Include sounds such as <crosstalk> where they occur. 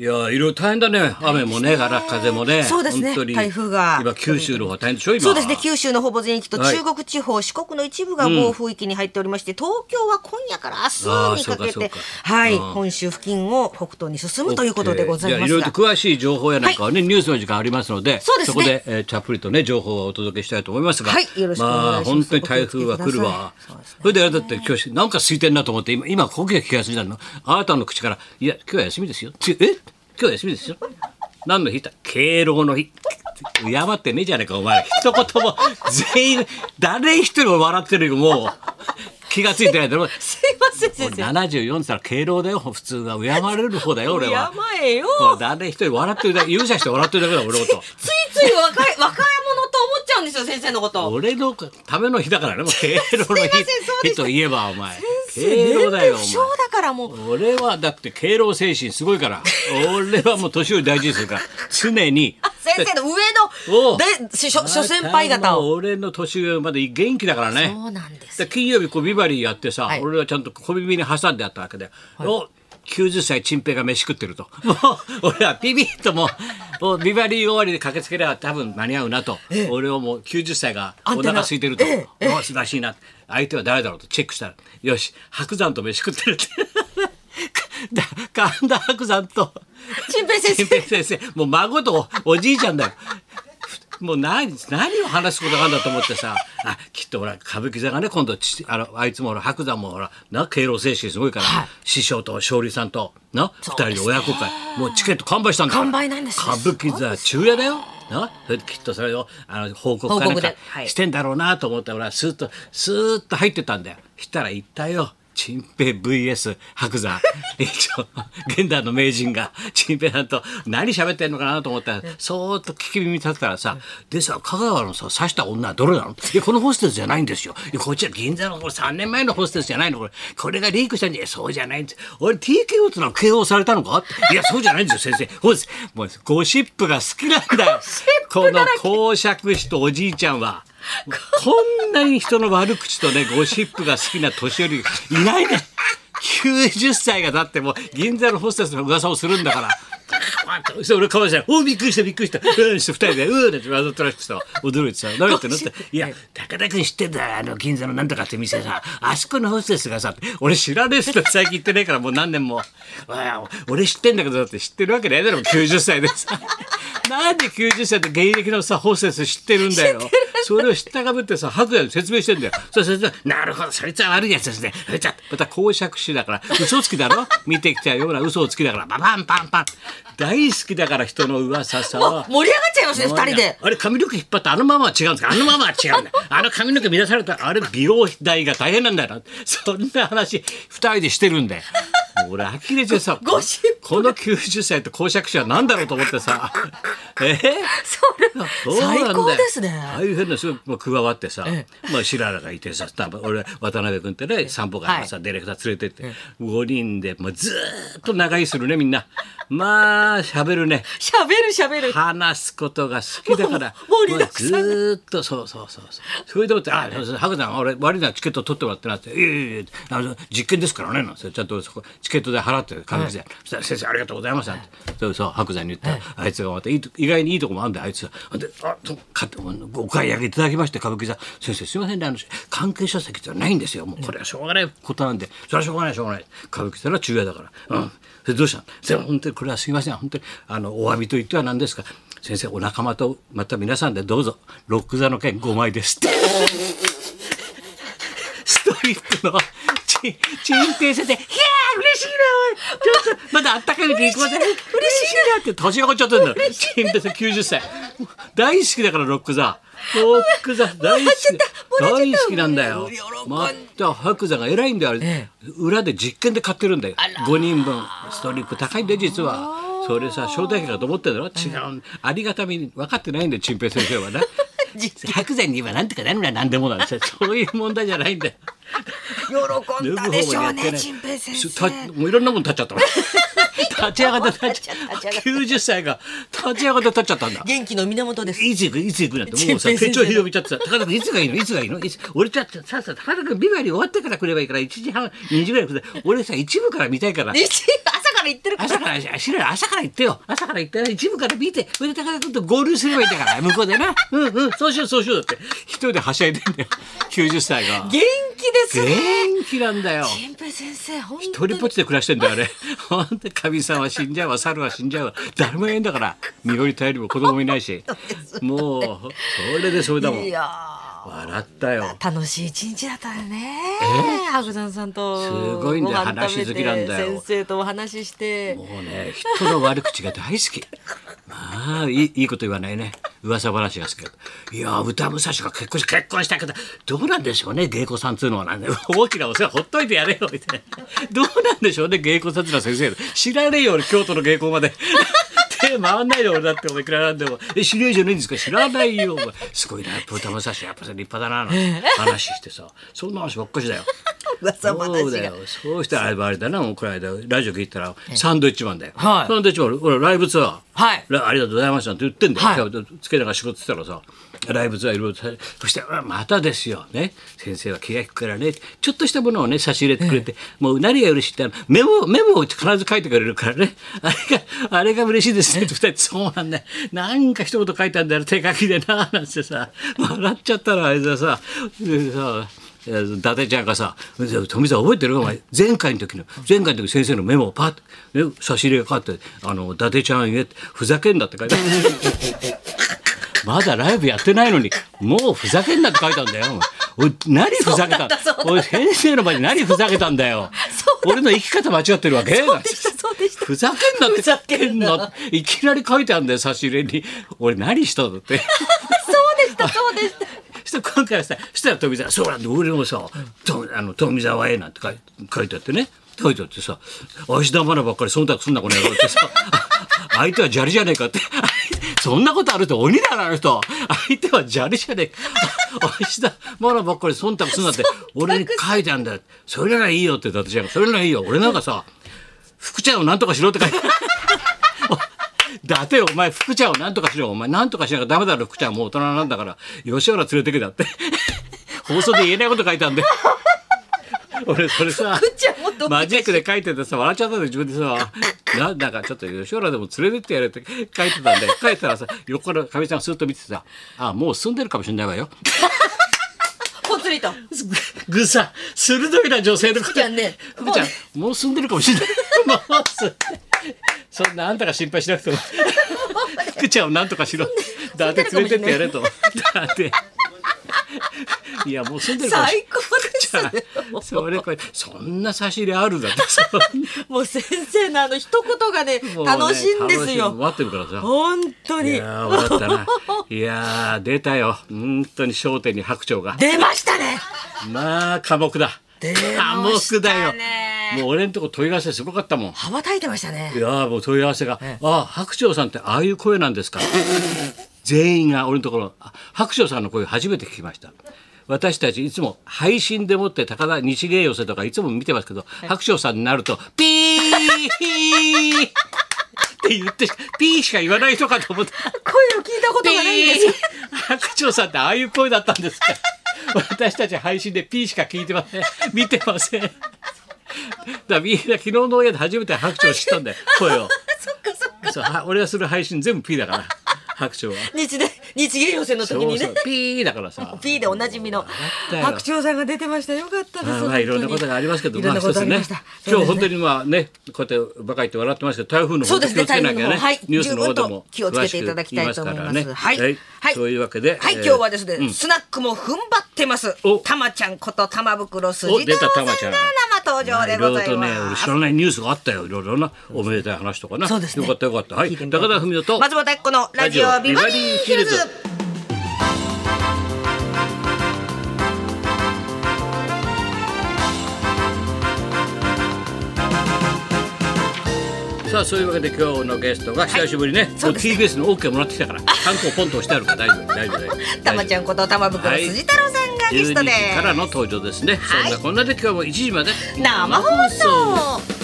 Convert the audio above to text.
いやいろいろ大変だね。雨もねから風もね。そうですね。台風が。今九州の方大変でしょ今そうですね九州のほぼ全域とはい。中国地方、四国の一部が暴風域に入っておりまして、東京は今夜から明日にかけてはい、うん。本州付近を北東に進むということでございますが。いろいろと詳しい情報やなんかはね、ニュースの時間ありますのでそうですね。こで、えーたっぷりとね情報をお届けしたいと思いますが、はいよろしくお願いします。まあ本当に台風は来るわ。そね。それであれだって今日なんか空いてんなと思って今今こけ気がするの。あなたの口から「いや今日は休みですよ」つえ？今日は休みですよ。何の日だ？敬老の日。謝ってねえじゃねえかお前。一言も。全員誰一人も笑ってるよもう。気がついてないだろ。すいません先生。74歳ら敬老だよ。普通は敬われる方だよ俺は。やまえよ。誰一人笑ってるだけ、勇者して笑ってるだけだ、俺のこと。<laughs> ついつい若い若い者と思っちゃうんですよ先生のこと。俺のための日だからね、もう。敬老の日。日といえば、お前。先敬老だよ、年齢不詳だからもう。俺はだって敬老精神すごいから。俺はもう年寄り大事にするから。常に。<laughs> 先生の上ので諸諸先輩方を。俺の年上まで元気だからね。そうなんですで金曜日こうビバリーやってさ、はい。俺はちゃんと小耳に挟んであったわけで、お90歳チンペイが飯食ってると。もう俺はビビッともうビバリー終わりで駆けつければ多分間に合うなと、俺はもう90歳がお腹空いてると、ええおらしいな相手は誰だろうとチェックしたらよし白山と飯食ってるって。<laughs> だ神田白山と。<laughs> 陳平先生。ペイ先生もう孫とおじいちゃんだよ。もう何何を話すことがあるんだと思ってさ。あきっとほら歌舞伎座がね今度ちあのあいつもほら白山もほらな敬老精神すごいから、はい。師匠と勝利さんとなね。人で親子会。もうチケット完売したんだから。完売なんですよ。歌舞伎座中夜だよなきっとそれをあの報告かなんかしてんだろうなと思って俺はスーッとスーッと入ってたんだよ。したら行ったよ陳平 VS 白山 <laughs> 一応現代の名人が陳平さんと何喋ってんのかなと思ったらそーっと聞き耳立てたらさ「でさ香川のさ刺した女はどれなの?」いやこのホステスじゃないんですよ。いやこっちは銀座のこれ3年前のホステスじゃないの？これこれがリークしたんじゃそうじゃないんです。俺 TKO ってのは KO されたのか？いやそうじゃないんですよ先生。もうゴシップが好きなんだよ。この公爵士とおじいちゃんは。こんなに人の悪口とねゴシップが好きな年寄りいないね。90歳がだってもう銀座のホステスの噂をするんだから。そ俺かわいそう。おびっくりしたびっくりした。うんして二人でうーってわざとらしくさ驚いてさ。何言って。んのっていや高田君知ってんだ。よあの銀座のなんとかって店さ。あそこのホステスがさ。俺知らねえっすって最近言ってねえからもう何年も。俺知ってんだけどだって知ってるわけないだろ。90歳でさ。なんで90歳で現役のさホステス知ってるんだよそれを知ったかぶってさ白夜で説明してんだよ。<laughs> そうそれでなるほどそいつは悪いやつですね。そいつはまた公爵士だから嘘つきだろ？見てきたような嘘をつきだからババンパンパン。大好きだから人の噂さ。盛り上がっちゃいますね二人で。あれ髪の毛引っ張ったあのままは違うんですかあのままは違うんだあの髪の毛乱されたあれ美容代が大変なんだよ。なそんな話二人でしてるんだよ俺呆れてさ。この90歳と公爵士は何だろうと思ってさ。<laughs> え？それ最高ですね。大変なすぐ加わってさ、えまあ白良がいてさ俺渡辺君ってね散歩会のさ、ディレクター連れてって、5人でずーっと長居するねみんな。まあ喋るね。喋る喋る。話すことが好きだから。もううずーっとそうそうそうそう。それでもって「あそうそう白さん俺悪いなチケット取ってもらってな」って「いやいやいや実験ですからね」なんて。ちゃんとそこチケットで払って歌舞伎座そしたら「先生ありがとうございます」なんて。そうそう白山に言った。ら、あいつがまたいいと意外にいいとこもあるんだよあいつがで「あそうかお買い上げいただきまして歌舞伎座先生すいませんねあの関係者席ってないんですよもう。これはしょうがないことなんで。それはしょうがないしょうがない。歌舞伎座は中夜だから。うん。それどうしたのそれは本当にこれはすいません。本当にあのお詫びと言っては何ですか先生お仲間とまた皆さんでどうぞ。ロック座の券5枚ですって。<laughs> ストリップのチチンペイ先生「いやー嬉しいなおい。ちょっとまだあったかいうちに行きません嬉しいな」って年が上がっちゃってんだよ。チンペイさん90歳。大好きだからロック座。ロック座大好き。大好きなんだよ。また白座が偉いんだよ。あれ、裏で実験で買ってるんだよ。5人分。ストリップ高いんだよ実は。それさ招待客だと思ってるだろ。違う。ありがたみに分かってないんだよチンペイ先生はね <laughs> 白山に言えばなんとかなるのは何でもなんでそういう問題じゃないんだよ喜んだでしょうね陳平先た生もういろんなもの立っちゃった。の立ち上がって立っちゃ立ち上がって90歳が立ち上がって立っちゃった。んだ元気の源ですいつ行くいつ行くなんてもうさ手帳広げちゃってさ高田君いつがいいのいつがいいのいつ俺ちゃってさっさ高田君ビバリー終わってから来ればいいから1時半2時ぐらい来て俺さ一部から見た。いから一朝かから言ってるから。朝からしら朝から行ってよ。朝から行って一部から見て上で高田君と合流すればいいんだから向こうでな。うんうん。そうしようそうしようって。一人ではしゃいでんだよ。90歳が。元気ですね。元気なんだよ。新平先生本に。人ぽっちで暮らしてんだよあれ。ほんで神さんは死んじゃうわ猿は死んじゃうわ。誰もいないんだから。身寄り頼りも子供いないし。<laughs> もうそれでそれだもん。いや笑ったよ。ー楽しい一日だったよね。白山さんとすごいんだよ。話好きなんだよ。先生とお話しして。もうね人の悪口が大好き。<laughs> まあいいいいこと言わないね。噂話が好き。いや歌武蔵が結婚し結婚したけどどうなんでしょうね芸妓さんっつうのはなんで大きなお世話ほっといてやれよみたいな。どうなんでしょうね芸妓さんっつうのは先生。知らねえよ俺京都の芸妓まで手回んないで俺だってお前いくらなんでも。え知り合いじゃないんですか？知らないよ。お前。すごいな。歌武蔵やっぱさ立派だななんて話してさ。そんな話ばっかしだよ。噂そうだよ。そうしたらあれだなもうこの間。ラジオ聞いたらサンドイッチマンだよ、はい。サンドイッチマン俺ライブツアー、はい。ラありがとうございましたって言ってんだよ、はい。つけながら仕事してたらさライブツアーいろいろさそしてあまたですよね。先生は気が利くからね。ちょっとしたものをね差し入れてくれて、もう何が嬉しいってメモメモを必ず書いてくれるからね。あれがあれが嬉しいですね。って二人そうなんだ。よなんか一言書いたんだよ。手書きでななんてさ。笑っちゃったらあれださでさ伊達ちゃんがさ「富澤覚えてる？お前前回の時の前回の時先生のメモをパッと、ね、差し入れがかかって「あの伊達ちゃんへふざけんな」って書いてある <laughs> まだライブやってないのにもうふざけんなって書いたんだよ。おい何ふざけた？おい先生の前に何ふざけたんだよ。俺の生き方間違ってるわけ？そうでしたそうでした。ふざけんなってふざけんな。いきなり書いてあるんだよ差し入れに。俺何したのって。そうでしたそうでした。そし今回はさそしたら富澤そうなんだ俺もさ「とあの富澤へ」なんて書い書いてあってね。書いてあってさ「芦田愛菜ばっかり忖度すんなこの野郎」ってさ「相手は砂利じゃねえか」ってそんなことあると鬼だなあの人。相手は砂利じゃねえか芦田愛菜ばっかり忖度すんなって俺に書いてあるんだよ。それならいいよって伊達ちゃんがそれならいいよ。俺なんかさ福ちゃんをなんとかしろって書いてある。だってお前福ちゃんをなんとかしろ。お前なんとかしなきゃダメだろ福ちゃん。はもう大人なんだから。吉原連れてけだって。放送で言えないこと書いたんで <laughs> 俺それさ福ちゃんマジックで書いててさ笑っちゃったんで自分でさ。なんだかちょっと吉原でも連れてってやれって書いてたんで書いてたらさ横からかみさんスーッと見てさ「あもう住んでるかもしれないわよ」ぽつりと。ぐさ鋭いな女性の福ちゃんね福ちゃんもう住んでるかもしれない。もう住んでそんなあんたが心配しなくても。福ちゃんをなんとかしろ。だって連れてってやれと。だって。いやもう住んでるかもしれ最高ですないそれこれそんな差し入れあるんだって。<laughs> もう先生のあの一言がね楽しいんですよ。待ってるからさ。本当に。いやー笑ったな。いやー出たよ。本当に『笑点』に白鳥が。出ましたね。まあ寡黙だ。出寡ました黙だよ。ねもう俺んとこ問い合わせすごかったもん。羽ばたいてましたね。いやーもう問い合わせが「あ白鳥さんってああいう声なんですか?」全員が俺のところあ白鳥さんの声初めて聞きました私たちいつも配信でもって高田日芸寄せとかいつも見てますけど、白鳥さんになると「ピー!」って言ってピーしか言わない人かと思って声を聞いたことがないんです。よ白鳥さんってああいう声だったんですか私たち配信で P しか聞いてません。見てません。だからみんな昨日の親で初めて白鳥知ったんだよ声を。<laughs> そっかそっか。そうは俺がする配信全部 P だから白鳥は。日で日芸予選の時にね。そうそう。P だからさ。P でおなじみの白鳥さんが出てましたよかったですまあまあいろんなことがありますけど、いろんなことありました。まあ一つね、今日本当ににまあね、こうやってバカ言って笑ってますけど、台風の方そうですね。気をつけなきゃね、はい。ニュースの方でも気をつけていただきたいと思います。ね。はい。はい。そういうわけで、はい、えー今日はですね、スナックも踏ん張ってます。お。たまちゃんこと玉袋筋お太郎出た。玉ちゃんさんが生登場でございいろとね、俺ます。知らないニュースがあったよ、いろいろな、おめでたい話とかな。そうですね。よかったよかった。はい。高田文夫と。松本明子のラジオビバリーヒルズ。さあそういうわけで今日のゲストが久しぶりね、そうですね。TBS の OK もらってきたからハンコをポンと押してあるから大丈夫大丈夫大丈夫。たまちゃんこと玉袋はい筋太郎さんがゲストで12時からの登場ですね、はいそんなこんなで今日も1時まで生放送。